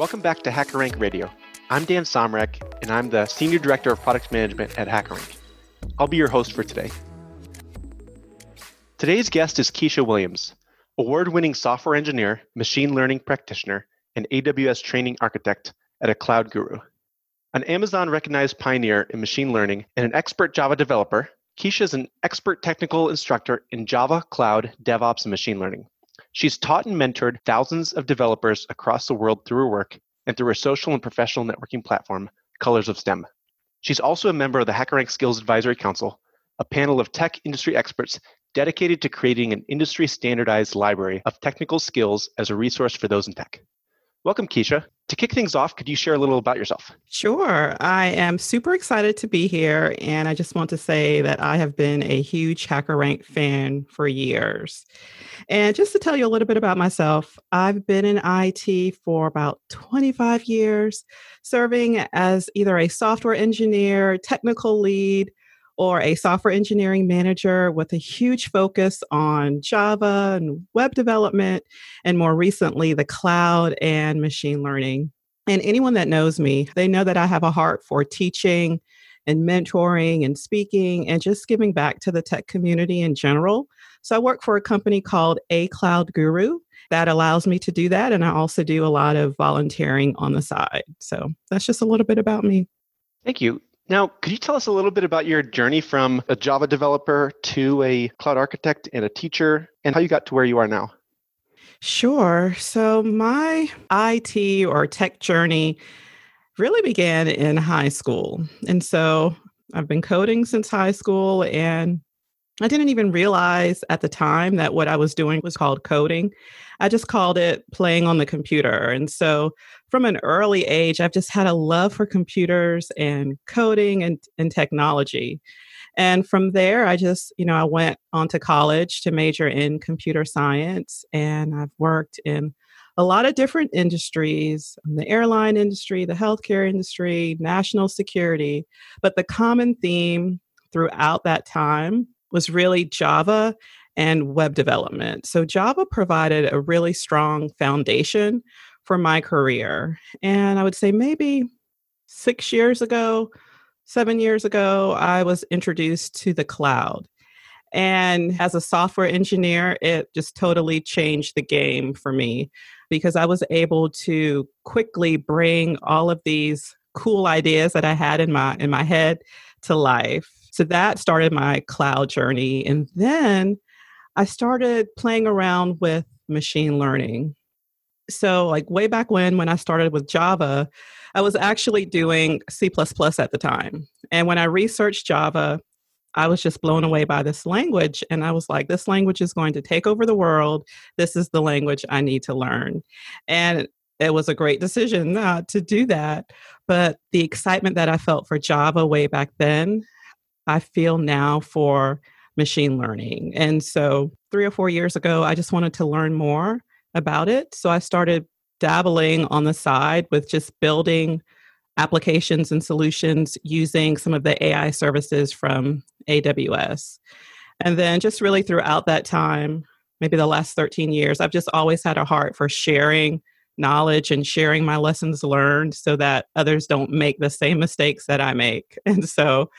Welcome back to HackerRank Radio. I'm Dan Somrek, and I'm the Senior Director of Product Management at HackerRank. I'll be your host for today. Today's guest is Keisha Williams, award winning software engineer, machine learning practitioner, and AWS training architect at a cloud guru. An Amazon recognized pioneer in machine learning and an expert Java developer, Keisha is an expert technical instructor in Java, cloud, DevOps, and machine learning. She's taught and mentored thousands of developers across the world through her work and through her social and professional networking platform, Colors of STEM. She's also a member of the HackerRank Skills Advisory Council, a panel of tech industry experts dedicated to creating an industry standardized library of technical skills as a resource for those in tech. Welcome, Keisha. To kick things off, could you share a little about yourself? Sure. I am super excited to be here. And I just want to say that I have been a huge HackerRank fan for years. And just to tell you a little bit about myself, I've been in IT for about 25 years, serving as either a software engineer, technical lead, or a software engineering manager with a huge focus on Java and web development, and more recently, the cloud and machine learning. And anyone that knows me, they know that I have a heart for teaching and mentoring and speaking and just giving back to the tech community in general. So I work for a company called A Cloud Guru that allows me to do that. And I also do a lot of volunteering on the side. So that's just a little bit about me. Thank you. Now, could you tell us a little bit about your journey from a Java developer to a cloud architect and a teacher and how you got to where you are now? Sure. So, my IT or tech journey really began in high school. And so, I've been coding since high school and I didn't even realize at the time that what I was doing was called coding. I just called it playing on the computer. And so from an early age, I've just had a love for computers and coding and, and technology. And from there, I just, you know, I went on to college to major in computer science and I've worked in a lot of different industries the airline industry, the healthcare industry, national security. But the common theme throughout that time was really Java and web development. So Java provided a really strong foundation for my career. And I would say maybe six years ago, seven years ago, I was introduced to the cloud. And as a software engineer, it just totally changed the game for me because I was able to quickly bring all of these cool ideas that I had in my in my head to life. So that started my cloud journey. And then I started playing around with machine learning. So, like way back when, when I started with Java, I was actually doing C at the time. And when I researched Java, I was just blown away by this language. And I was like, this language is going to take over the world. This is the language I need to learn. And it was a great decision uh, to do that. But the excitement that I felt for Java way back then, I feel now for machine learning. And so, three or four years ago, I just wanted to learn more about it. So, I started dabbling on the side with just building applications and solutions using some of the AI services from AWS. And then, just really throughout that time, maybe the last 13 years, I've just always had a heart for sharing knowledge and sharing my lessons learned so that others don't make the same mistakes that I make. And so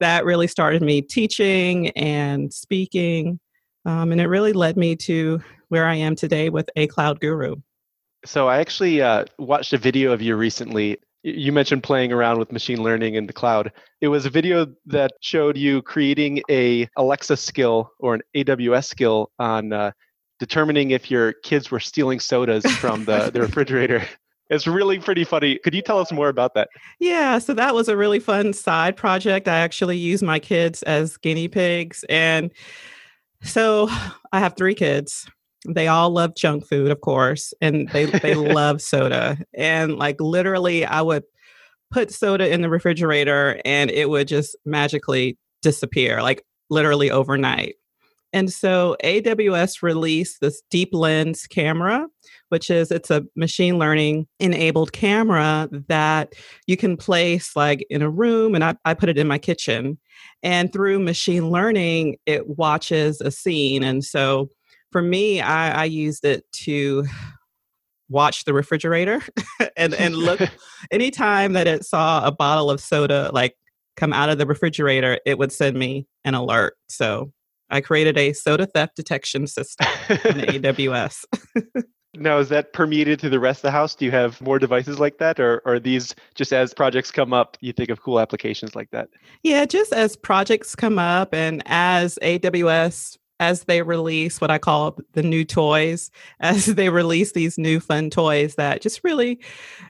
that really started me teaching and speaking. Um, and it really led me to where I am today with A Cloud Guru. So I actually uh, watched a video of you recently. You mentioned playing around with machine learning in the cloud. It was a video that showed you creating a Alexa skill or an AWS skill on uh, determining if your kids were stealing sodas from the, the refrigerator. It's really pretty funny. Could you tell us more about that? Yeah, so that was a really fun side project. I actually use my kids as guinea pigs. And so I have three kids. They all love junk food, of course, and they, they love soda. And like literally, I would put soda in the refrigerator and it would just magically disappear, like literally overnight. And so AWS released this DeepLens camera, which is it's a machine learning enabled camera that you can place like in a room and I, I put it in my kitchen. And through machine learning, it watches a scene. And so for me, I, I used it to watch the refrigerator and and look anytime that it saw a bottle of soda like come out of the refrigerator, it would send me an alert. So I created a soda theft detection system in AWS. now, is that permeated to the rest of the house? Do you have more devices like that, or, or are these just as projects come up, you think of cool applications like that? Yeah, just as projects come up and as AWS as they release what I call the new toys, as they release these new fun toys that just really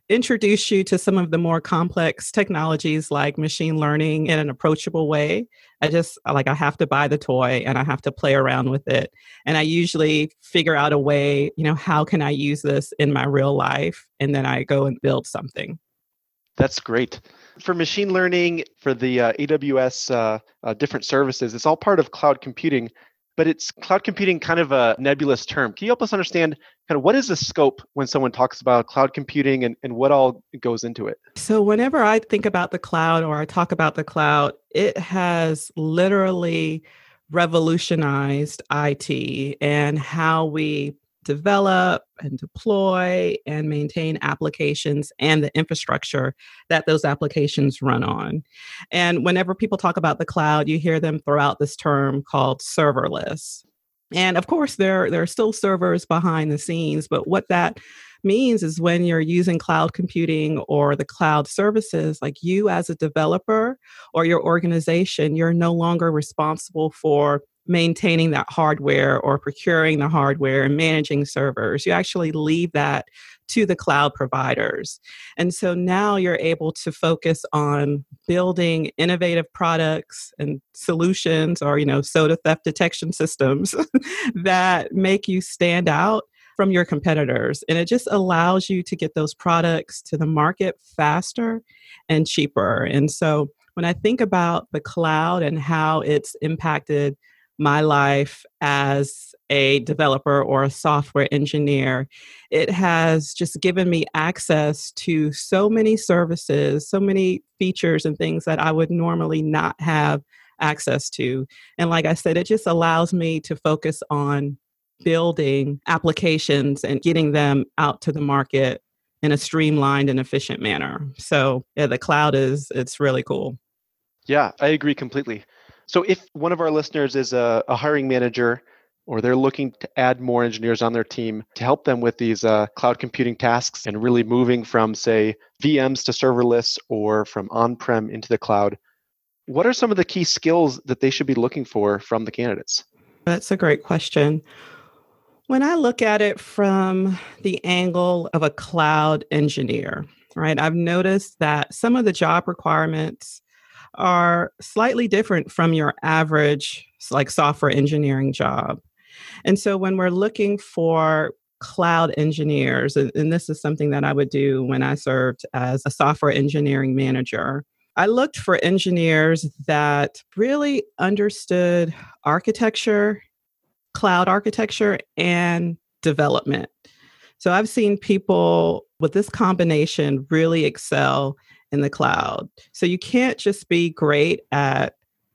introduce you to some of the more complex technologies like machine learning in an approachable way. I just like I have to buy the toy and I have to play around with it. And I usually figure out a way, you know, how can I use this in my real life? And then I go and build something. That's great. For machine learning, for the uh, AWS uh, uh, different services, it's all part of cloud computing but it's cloud computing kind of a nebulous term. Can you help us understand kind of what is the scope when someone talks about cloud computing and, and what all goes into it? So, whenever I think about the cloud or I talk about the cloud, it has literally revolutionized IT and how we develop and deploy and maintain applications and the infrastructure that those applications run on. And whenever people talk about the cloud, you hear them throw out this term called serverless. And of course, there, there are still servers behind the scenes, but what that means is when you're using cloud computing or the cloud services, like you as a developer or your organization, you're no longer responsible for maintaining that hardware or procuring the hardware and managing servers. You actually leave that to the cloud providers. And so now you're able to focus on building innovative products and solutions or, you know, soda theft detection systems that make you stand out from your competitors. And it just allows you to get those products to the market faster and cheaper. And so when I think about the cloud and how it's impacted my life as a developer or a software engineer. It has just given me access to so many services, so many features and things that I would normally not have access to. And like I said, it just allows me to focus on building applications and getting them out to the market in a streamlined and efficient manner. So, yeah, the cloud is it's really cool. Yeah, I agree completely. So if one of our listeners is a, a hiring manager or they're looking to add more engineers on their team to help them with these uh, cloud computing tasks and really moving from, say, VMs to serverless or from on prem into the cloud, what are some of the key skills that they should be looking for from the candidates? That's a great question. When I look at it from the angle of a cloud engineer, right, I've noticed that some of the job requirements are slightly different from your average like software engineering job. And so when we're looking for cloud engineers, and this is something that I would do when I served as a software engineering manager, I looked for engineers that really understood architecture, cloud architecture, and development. So I've seen people with this combination really excel in the cloud. So you can't just be great at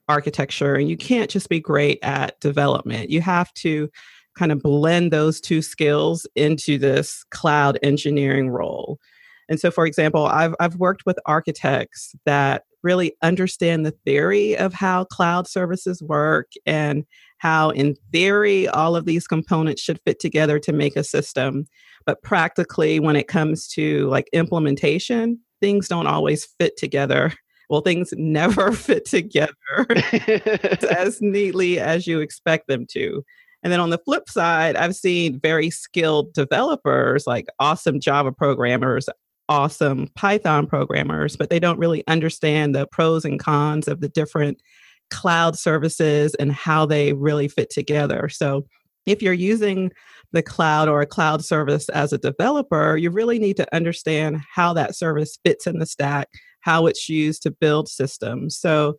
architecture and you can't just be great at development. You have to kind of blend those two skills into this cloud engineering role. And so, for example, I've, I've worked with architects that really understand the theory of how cloud services work and how, in theory, all of these components should fit together to make a system. But practically, when it comes to like implementation, things don't always fit together. Well, things never fit together as neatly as you expect them to. And then on the flip side, I've seen very skilled developers, like awesome Java programmers, awesome Python programmers, but they don't really understand the pros and cons of the different cloud services and how they really fit together. So if you're using the cloud or a cloud service as a developer, you really need to understand how that service fits in the stack, how it's used to build systems. So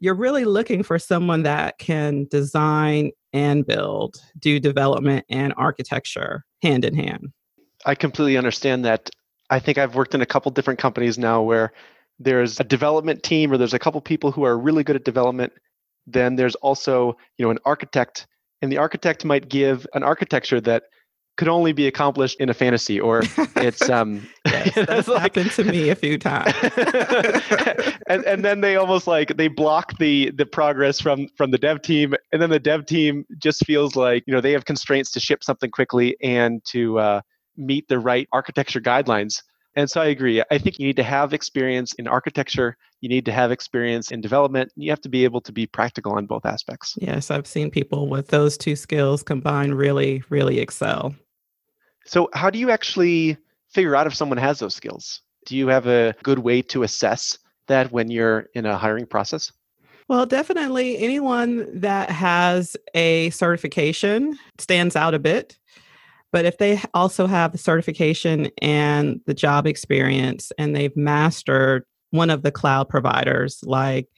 you're really looking for someone that can design and build, do development and architecture hand in hand. I completely understand that. I think I've worked in a couple different companies now where there's a development team or there's a couple people who are really good at development. Then there's also, you know, an architect and the architect might give an architecture that could only be accomplished in a fantasy or it's um yes, that's like, happened to me a few times. And and then they almost like they block the the progress from from the dev team and then the dev team just feels like you know they have constraints to ship something quickly and to uh, meet the right architecture guidelines and so I agree. I think you need to have experience in architecture, you need to have experience in development, you have to be able to be practical on both aspects. Yes, I've seen people with those two skills combined really, really excel. So, how do you actually figure out if someone has those skills? Do you have a good way to assess that when you're in a hiring process? Well, definitely anyone that has a certification stands out a bit. But if they also have the certification and the job experience and they've mastered one of the cloud providers like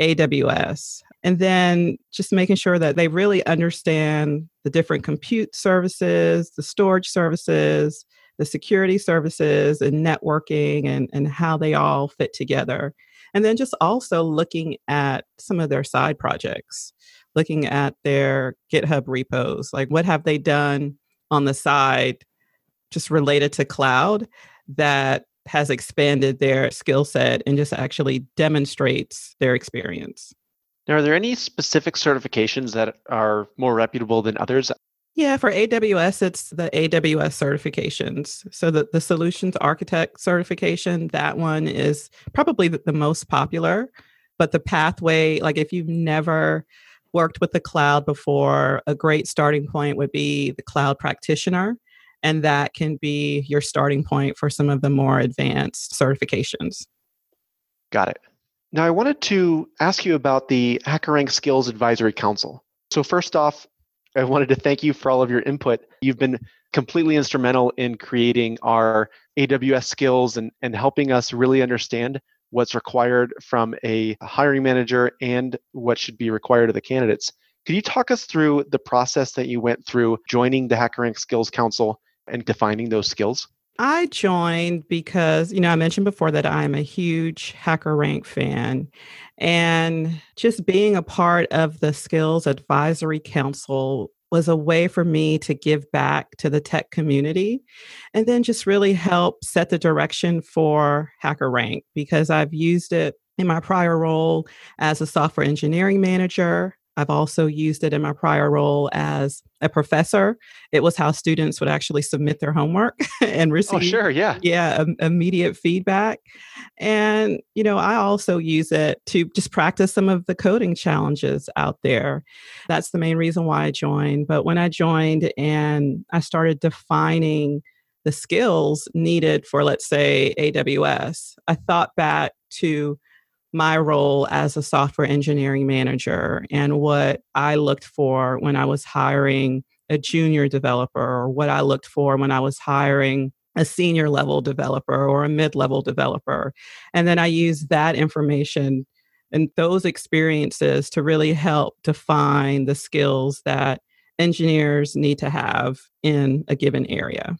AWS, and then just making sure that they really understand the different compute services, the storage services, the security services, and networking, and, and how they all fit together. And then just also looking at some of their side projects, looking at their GitHub repos, like what have they done on the side just related to cloud that has expanded their skill set and just actually demonstrates their experience. Now, are there any specific certifications that are more reputable than others? Yeah, for AWS, it's the AWS certifications. So the, the solutions architect certification, that one is probably the, the most popular. But the pathway, like if you've never worked with the cloud before, a great starting point would be the cloud practitioner. And that can be your starting point for some of the more advanced certifications. Got it. Now, I wanted to ask you about the HackerRank Skills Advisory Council. So, first off, I wanted to thank you for all of your input. You've been completely instrumental in creating our AWS skills and, and helping us really understand what's required from a hiring manager and what should be required of the candidates. Could you talk us through the process that you went through joining the HackerRank Skills Council and defining those skills? I joined because, you know, I mentioned before that I'm a huge HackerRank fan. And just being a part of the Skills Advisory Council was a way for me to give back to the tech community and then just really help set the direction for HackerRank because I've used it in my prior role as a software engineering manager. I've also used it in my prior role as a professor. It was how students would actually submit their homework and oh, receive, oh, sure, yeah, yeah, um, immediate feedback. And you know, I also use it to just practice some of the coding challenges out there. That's the main reason why I joined. But when I joined and I started defining the skills needed for, let's say, AWS, I thought back to my role as a software engineering manager and what I looked for when I was hiring a junior developer or what I looked for when I was hiring a senior level developer or a mid level developer. And then I use that information and those experiences to really help define the skills that engineers need to have in a given area.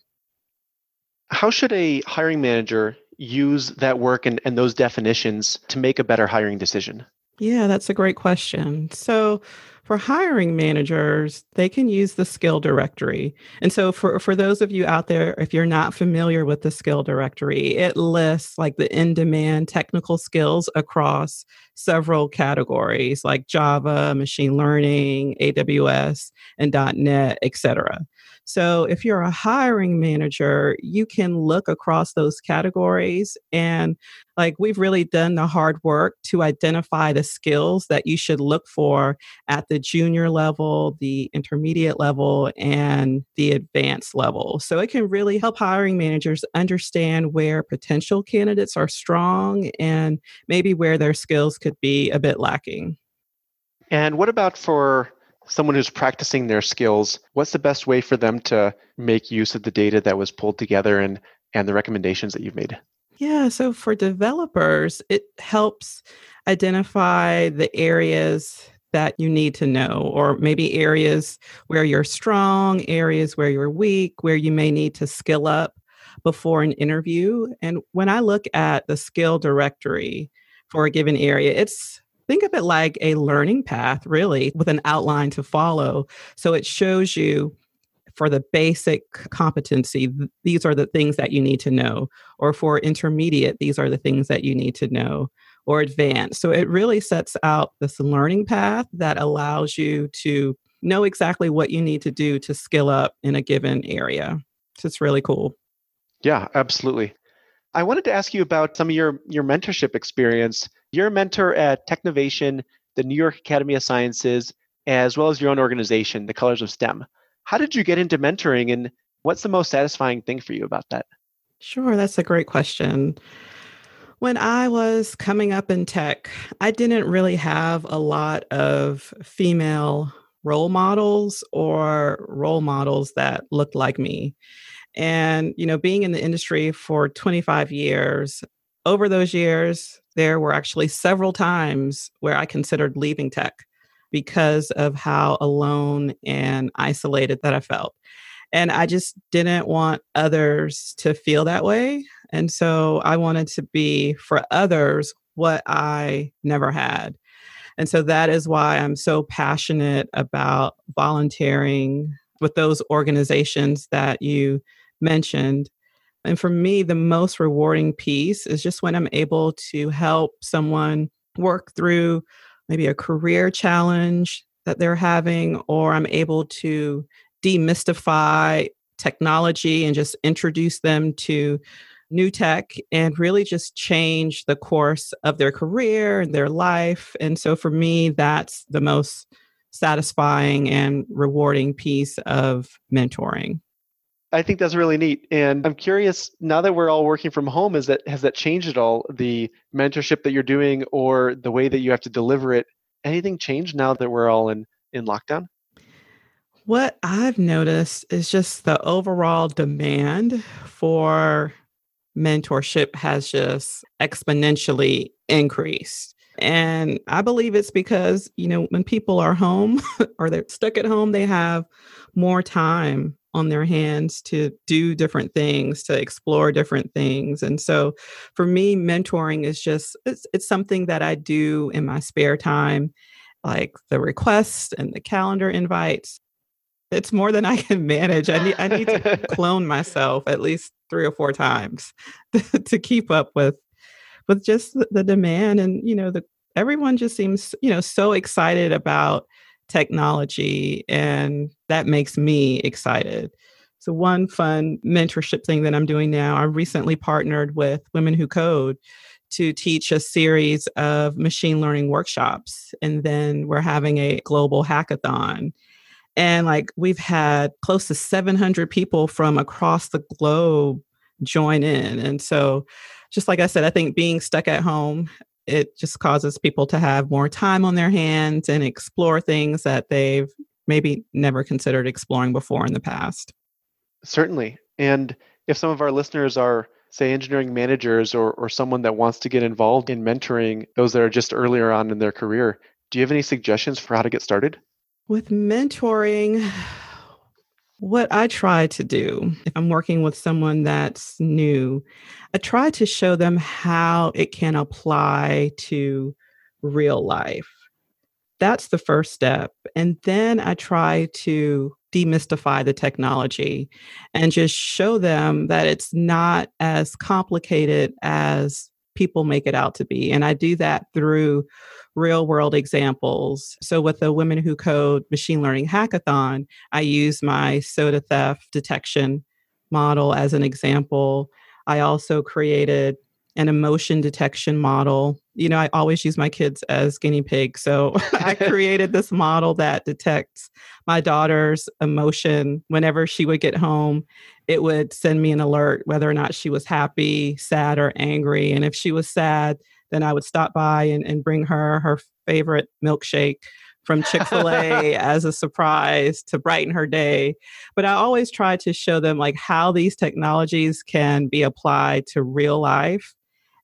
How should a hiring manager use that work and, and those definitions to make a better hiring decision? Yeah, that's a great question. So, for hiring managers, they can use the skill directory. And so for, for those of you out there, if you're not familiar with the skill directory, it lists like the in-demand technical skills across several categories like Java, machine learning, AWS, and .NET, etc. So if you're a hiring manager, you can look across those categories and like we've really done the hard work to identify the skills that you should look for at the junior level, the intermediate level, and the advanced level. So it can really help hiring managers understand where potential candidates are strong and maybe where their skills could be a bit lacking. And what about for someone who's practicing their skills, what's the best way for them to make use of the data that was pulled together and and the recommendations that you've made? Yeah, so for developers, it helps identify the areas that you need to know, or maybe areas where you're strong, areas where you're weak, where you may need to skill up before an interview. And when I look at the skill directory for a given area, it's think of it like a learning path, really, with an outline to follow. So it shows you for the basic competency, these are the things that you need to know. Or for intermediate, these are the things that you need to know. Or advanced. So it really sets out this learning path that allows you to know exactly what you need to do to skill up in a given area. So it's really cool. Yeah, absolutely. I wanted to ask you about some of your, your mentorship experience. You're a mentor at Technovation, the New York Academy of Sciences, as well as your own organization, the Colors of STEM. How did you get into mentoring and what's the most satisfying thing for you about that? Sure, that's a great question. When I was coming up in tech, I didn't really have a lot of female role models or role models that looked like me. And, you know, being in the industry for 25 years, over those years, there were actually several times where I considered leaving tech because of how alone and isolated that I felt. And I just didn't want others to feel that way. And so I wanted to be for others what I never had. And so that is why I'm so passionate about volunteering with those organizations that you mentioned. And for me, the most rewarding piece is just when I'm able to help someone work through maybe a career challenge that they're having, or I'm able to demystify technology and just introduce them to new tech and really just change the course of their career and their life. And so for me, that's the most satisfying and rewarding piece of mentoring. I think that's really neat. And I'm curious now that we're all working from home, is that has that changed at all the mentorship that you're doing or the way that you have to deliver it? Anything changed now that we're all in in lockdown? What I've noticed is just the overall demand for mentorship has just exponentially increased. And I believe it's because, you know, when people are home or they're stuck at home, they have more time on their hands to do different things to explore different things and so for me mentoring is just it's, it's something that i do in my spare time like the requests and the calendar invites. It's more than i can manage. I need i need to clone myself at least three or four times to, to keep up with with just the demand and you know the everyone just seems you know so excited about technology, and that makes me excited. So, one fun mentorship thing that I'm doing now, I recently partnered with Women Who Code to teach a series of machine learning workshops. And then we're having a global hackathon. And like we've had close to 700 people from across the globe join in. And so, just like I said, I think being stuck at home it just causes people to have more time on their hands and explore things that they've maybe never considered exploring before in the past. Certainly. And if some of our listeners are, say, engineering managers or, or someone that wants to get involved in mentoring those that are just earlier on in their career, do you have any suggestions for how to get started? With mentoring, what I try to do, if I'm working with someone that's new, I try to show them how it can apply to real life. That's the first step. And then I try to demystify the technology and just show them that it's not as complicated as people make it out to be. And I do that through real world examples. So, with the Women Who Code Machine Learning Hackathon, I use my soda theft detection model as an example. I also created an emotion detection model. You know, I always use my kids as guinea pigs. So I created this model that detects my daughter's emotion whenever she would get home. It would send me an alert whether or not she was happy, sad, or angry. And if she was sad, then I would stop by and, and bring her her favorite milkshake from Chick fil A as a surprise to brighten her day. But I always try to show them like how these technologies can be applied to real life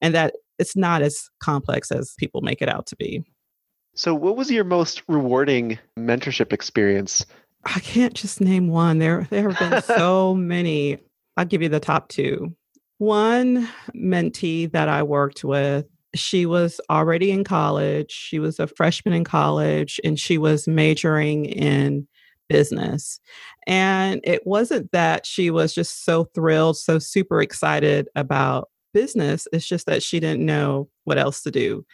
and that it's not as complex as people make it out to be. So, what was your most rewarding mentorship experience? I can't just name one. There, there have been so many. I'll give you the top two. One mentee that I worked with she was already in college. She was a freshman in college and she was majoring in business. And it wasn't that she was just so thrilled, so super excited about business. It's just that she didn't know what else to do.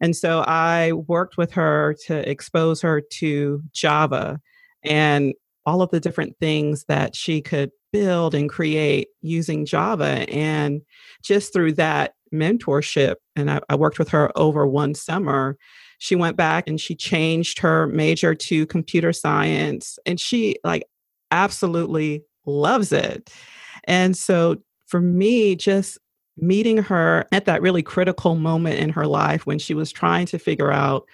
And so I worked with her to expose her to Java and all of the different things that she could build and create using Java. And just through that mentorship, and I, I, worked with her over one summer, she went back and she changed her major to computer science. And she, like, absolutely loves it. And so for me, just meeting her at that really critical moment in her life when she was trying to figure out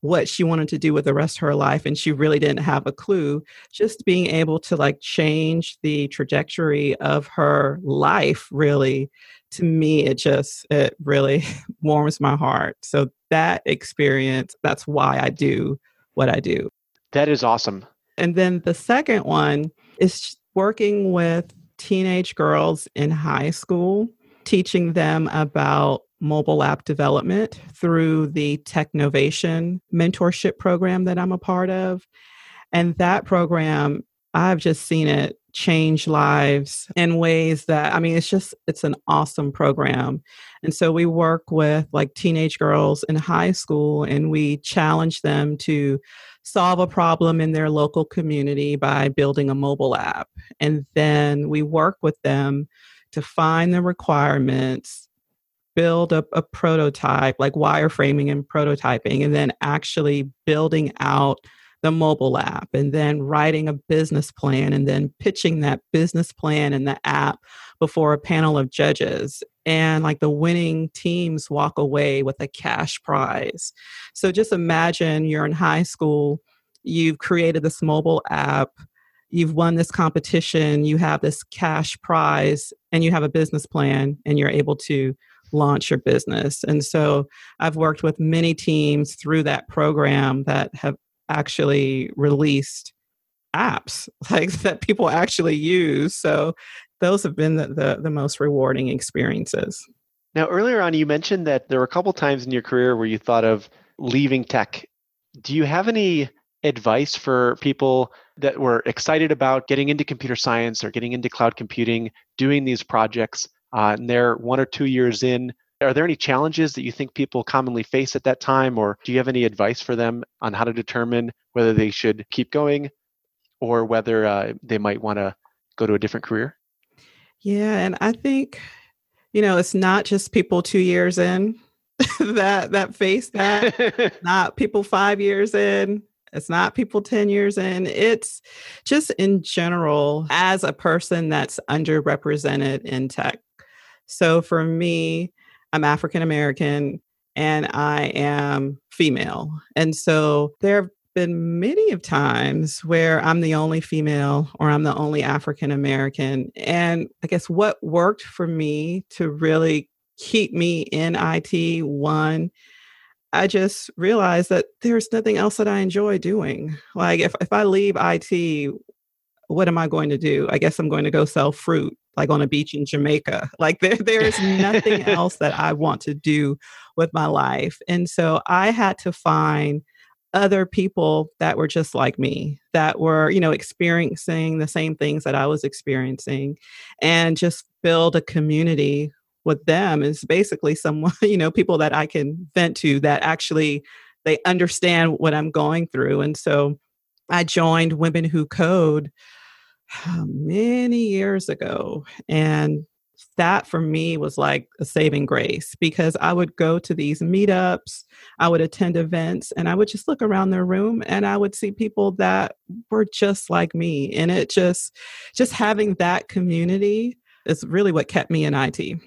what she wanted to do with the rest of her life and she really didn't have a clue just being able to like change the trajectory of her life really to me it just it really warms my heart. So that experience that's why i do what i do. That is awesome. And then the second one is working with teenage girls in high school teaching them about mobile app development through the Technovation mentorship program that I'm a part of. And that program, I've just seen it change lives in ways that I mean it's just it's an awesome program. And so we work with like teenage girls in high school and we challenge them to solve a problem in their local community by building a mobile app. And then we work with them to find the requirements, build a, a prototype, like wireframing and prototyping, and then actually building out the mobile app and then writing a business plan and then pitching that business plan and the app before a panel of judges and like the winning teams walk away with a cash prize so just imagine you're in high school you've created this mobile app you've won this competition, you have this cash prize, and you have a business plan, and you're able to launch your business. And so I've worked with many teams through that program that have actually released apps like that people actually use. So those have been the, the, the most rewarding experiences. Now, earlier on, you mentioned that there were a couple times in your career where you thought of leaving tech. Do you have any advice for people that were excited about getting into computer science or getting into cloud computing, doing these projects, uh, and they're one or two years in? Are there any challenges that you think people commonly face at that time, or do you have any advice for them on how to determine whether they should keep going or whether uh, they might want to go to a different career? Yeah, and I think you know it's not just people two years in that that face that, not people five years in, it's not people 10 years in. It's just in general as a person that's underrepresented in tech. So for me, I'm African American and I am female. And so there have been many of times where I'm the only female or I'm the only African American. And I guess what worked for me to really keep me in IT, one, I just realized that there's nothing else that I enjoy doing. Like if, if I leave IT, what am I going to do? I guess I'm going to go sell fruit like on a beach in Jamaica. Like there there is nothing else that I want to do with my life. And so I had to find other people that were just like me that were you know experiencing the same things that i was experiencing and just build a community with them is basically someone, you know, people that I can vent to that actually they understand what I'm going through. And so I joined Women Who Code uh, many years ago. And that for me was like a saving grace because I would go to these meetups, I would attend events, and I would just look around their room and I would see people that were just like me. And it just, just having that community is really what kept me in IT.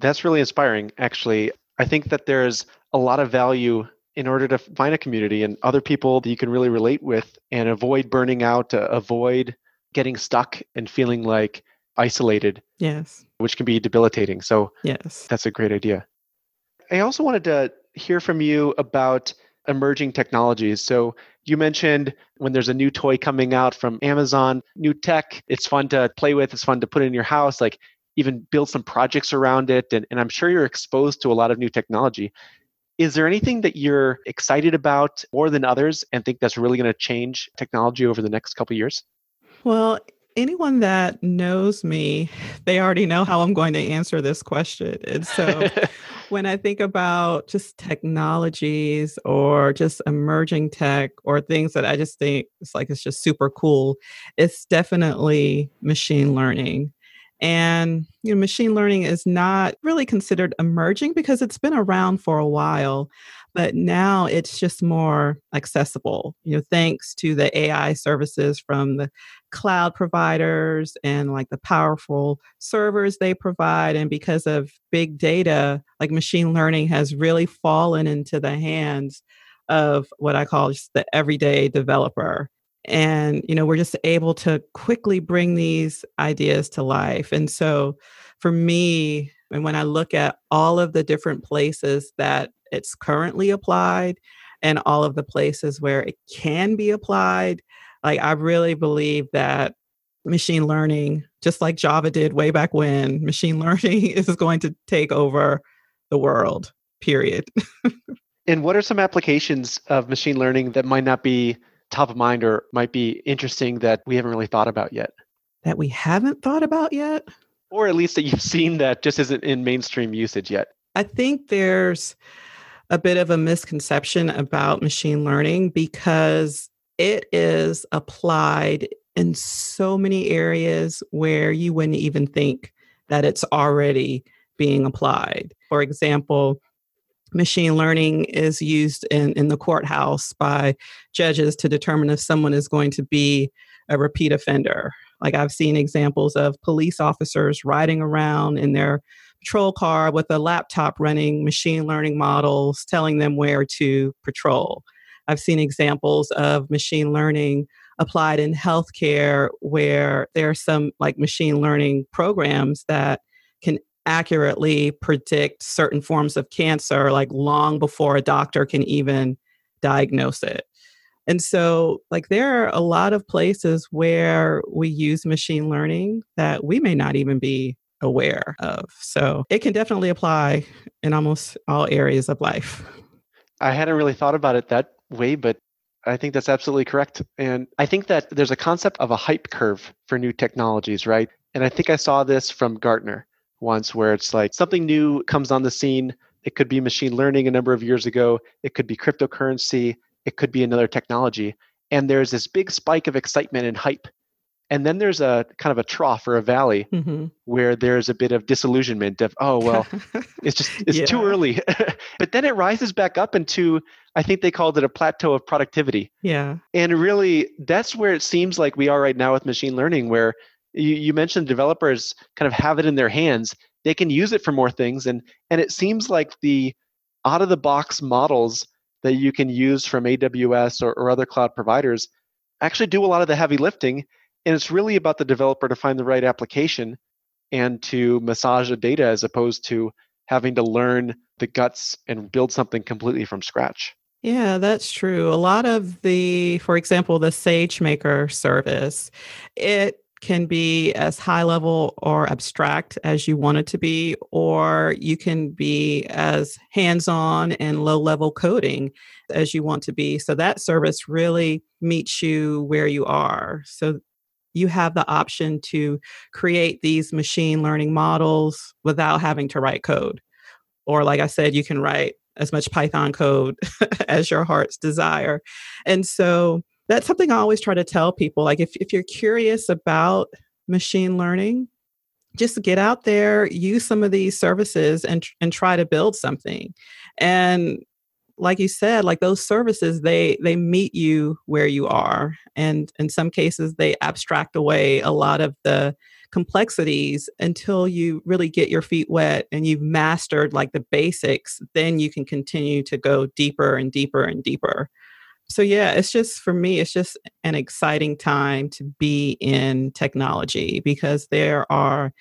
That's really inspiring, actually. I think that there's a lot of value in order to find a community and other people that you can really relate with and avoid burning out, uh, avoid getting stuck and feeling like isolated. Yes. Which can be debilitating. So, yes. That's a great idea. I also wanted to hear from you about emerging technologies. So, you mentioned when there's a new toy coming out from Amazon, new tech, it's fun to play with, it's fun to put in your house. Like, even build some projects around it. And, and I'm sure you're exposed to a lot of new technology. Is there anything that you're excited about more than others and think that's really going to change technology over the next couple years? Well, anyone that knows me, they already know how I'm going to answer this question. And so when I think about just technologies or just emerging tech or things that I just think it's like it's just super cool, it's definitely machine learning. And you know, machine learning is not really considered emerging because it's been around for a while but now it's just more accessible you know thanks to the ai services from the cloud providers and like the powerful servers they provide. And because of big data like machine learning has really fallen into the hands of what i call just the everyday developer and you know we're just able to quickly bring these ideas to life and so for me and when i look at all of the different places that it's currently applied and all of the places where it can be applied. Like, I really believe that machine learning, just like Java did way back when, machine learning is going to take over the world, period. and what are some applications of machine learning that might not be top of mind or might be interesting that we haven't really thought about yet? That we haven't thought about yet? Or at least that you've seen that just isn't in mainstream usage yet? I think there's a bit of a misconception about machine learning because it is applied in so many areas where you wouldn't even think that it's already being applied. For example, machine learning is used in, in the courthouse by judges to determine if someone is going to be a repeat offender. Like I've seen examples of police officers riding around in their patrol car with a laptop running machine learning models telling them where to patrol. I've seen examples of machine learning applied in healthcare where there are some like machine learning programs that can accurately predict certain forms of cancer like long before a doctor can even diagnose it. And so, like, there are a lot of places where we use machine learning that we may not even be aware of. So it can definitely apply in almost all areas of life. I hadn't really thought about it that way, but I think that's absolutely correct. And I think that there's a concept of a hype curve for new technologies, right? And I think I saw this from Gartner once where it's like something new comes on the scene. It could be machine learning a number of years ago, it could be cryptocurrency, it could be another technology. And there's this big spike of excitement and hype and then there's a kind of a trough or a valley mm-hmm. where there's a bit of disillusionment of oh well it's just it's yeah. too early but then it rises back up into i think they called it a plateau of productivity yeah and really that's where it seems like we are right now with machine learning where you, you mentioned developers kind of have it in their hands they can use it for more things and and it seems like the out of the box models that you can use from aws or, or other cloud providers actually do a lot of the heavy lifting and it's really about the developer to find the right application and to massage the data as opposed to having to learn the guts and build something completely from scratch. Yeah, that's true. A lot of the, for example, the SageMaker service, it can be as high level or abstract as you want it to be, or you can be as hands on and low level coding as you want to be. So that service really meets you where you are. So you have the option to create these machine learning models without having to write code. Or, like I said, you can write as much Python code as your heart's desire. And so that's something I always try to tell people. Like, if, if you're curious about machine learning, just get out there, use some of these services and, and try to build something. And like you said like those services they they meet you where you are and in some cases they abstract away a lot of the complexities until you really get your feet wet and you've mastered like the basics then you can continue to go deeper and deeper and deeper so yeah it's just for me it's just an exciting time to be in technology because there are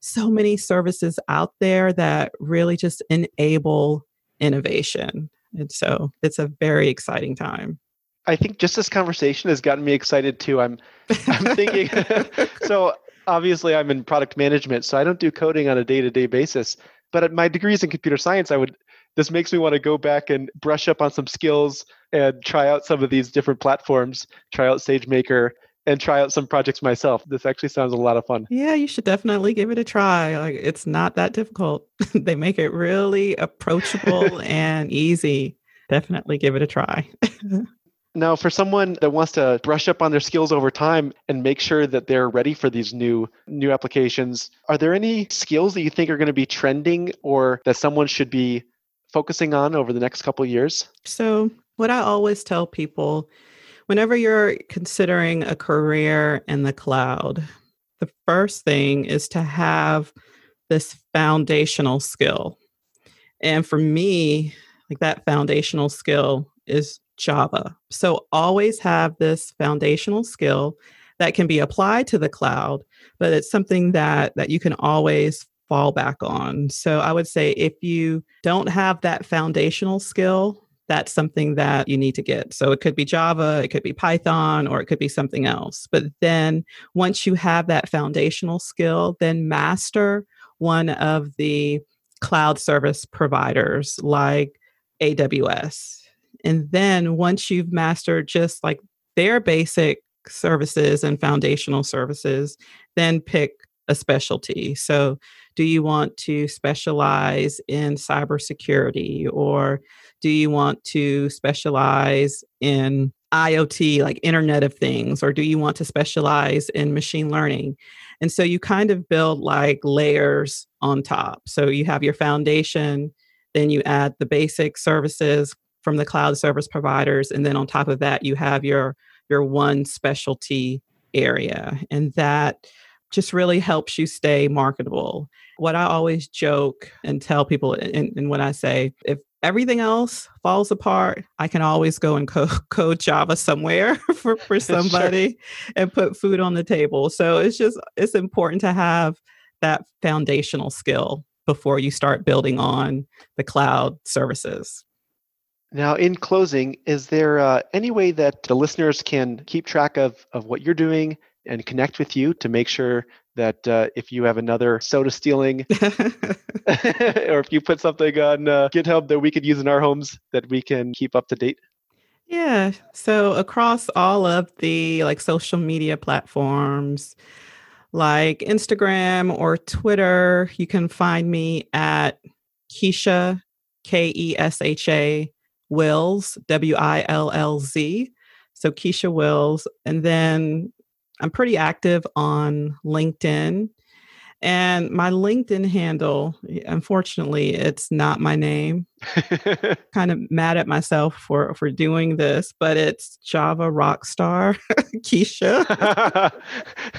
so many services out there that really just enable innovation and so it's a very exciting time. I think just this conversation has gotten me excited too. I'm I'm thinking so obviously I'm in product management, so I don't do coding on a day-to-day basis. But at my degrees in computer science. I would this makes me want to go back and brush up on some skills and try out some of these different platforms, try out SageMaker and try out some projects myself. This actually sounds a lot of fun. Yeah, you should definitely give it a try. Like it's not that difficult. they make it really approachable and easy. Definitely give it a try. now, for someone that wants to brush up on their skills over time and make sure that they're ready for these new new applications, are there any skills that you think are going to be trending or that someone should be focusing on over the next couple of years? So, what I always tell people whenever you're considering a career in the cloud, the first thing is to have this foundational skill. And for me, like that foundational skill is Java. So always have this foundational skill that can be applied to the cloud, but it's something that that you can always fall back on. So I would say if you don't have that foundational skill, that's something that you need to get. So it could be Java, it could be Python, or it could be something else. But then once you have that foundational skill, then master one of the cloud service providers like AWS. And then once you've mastered just like their basic services and foundational services, then pick a specialty. So, do you want to specialize in cybersecurity or do you want to specialize in IoT, like Internet of Things, or do you want to specialize in machine learning? And so you kind of build like layers on top. So you have your foundation, then you add the basic services from the cloud service providers, and then on top of that, you have your your one specialty area. And that just really helps you stay marketable. What I always joke and tell people, and, and when I say, if everything else falls apart, I can always go and co- code Java somewhere for, for somebody sure. and put food on the table. So it's just, it's important to have that foundational skill before you start building on the cloud services. Now, in closing, is there uh, any way that the listeners can keep track of, of what you're doing and connect with you to make sure that uh, if you have another soda stealing or if you put something on uh, github that we could use in our homes that we can keep up to date? Yeah so across all of the like social media platforms like instagram or twitter you can find me at Kesha k-e-s-h-a willz w-i-l-l-z so Kesha willz and then I'm pretty active on LinkedIn. And my LinkedIn handle, unfortunately, it's not my name. kind of mad at myself for for doing this, but it's Java Rockstar Kesha.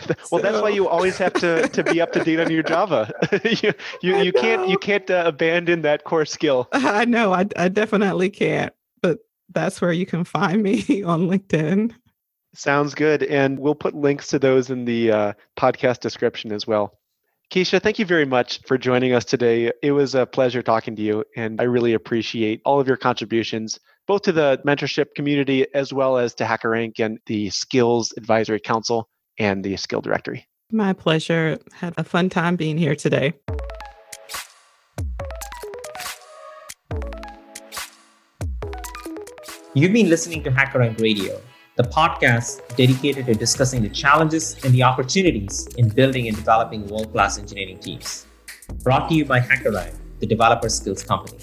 well, so. that's why you always have to to be up to date on your Java. you you, you can't you can't uh, abandon that core skill. I know, I I definitely can't. But that's where you can find me on LinkedIn. Sounds good. And we'll put links to those in the uh, podcast description as well. Kesha, thank you very much for joining us today. It was a pleasure talking to you, and I really appreciate all of your contributions, both to the mentorship community as well as to HackerRank and the Skills Advisory Council and the Skill Directory. My pleasure. Had a fun time being here today. You've been listening to HackerRank Radio the podcast dedicated to discussing the challenges and the opportunities in building and developing world class engineering teams. Brought to you by HackerRank, the developer skills company.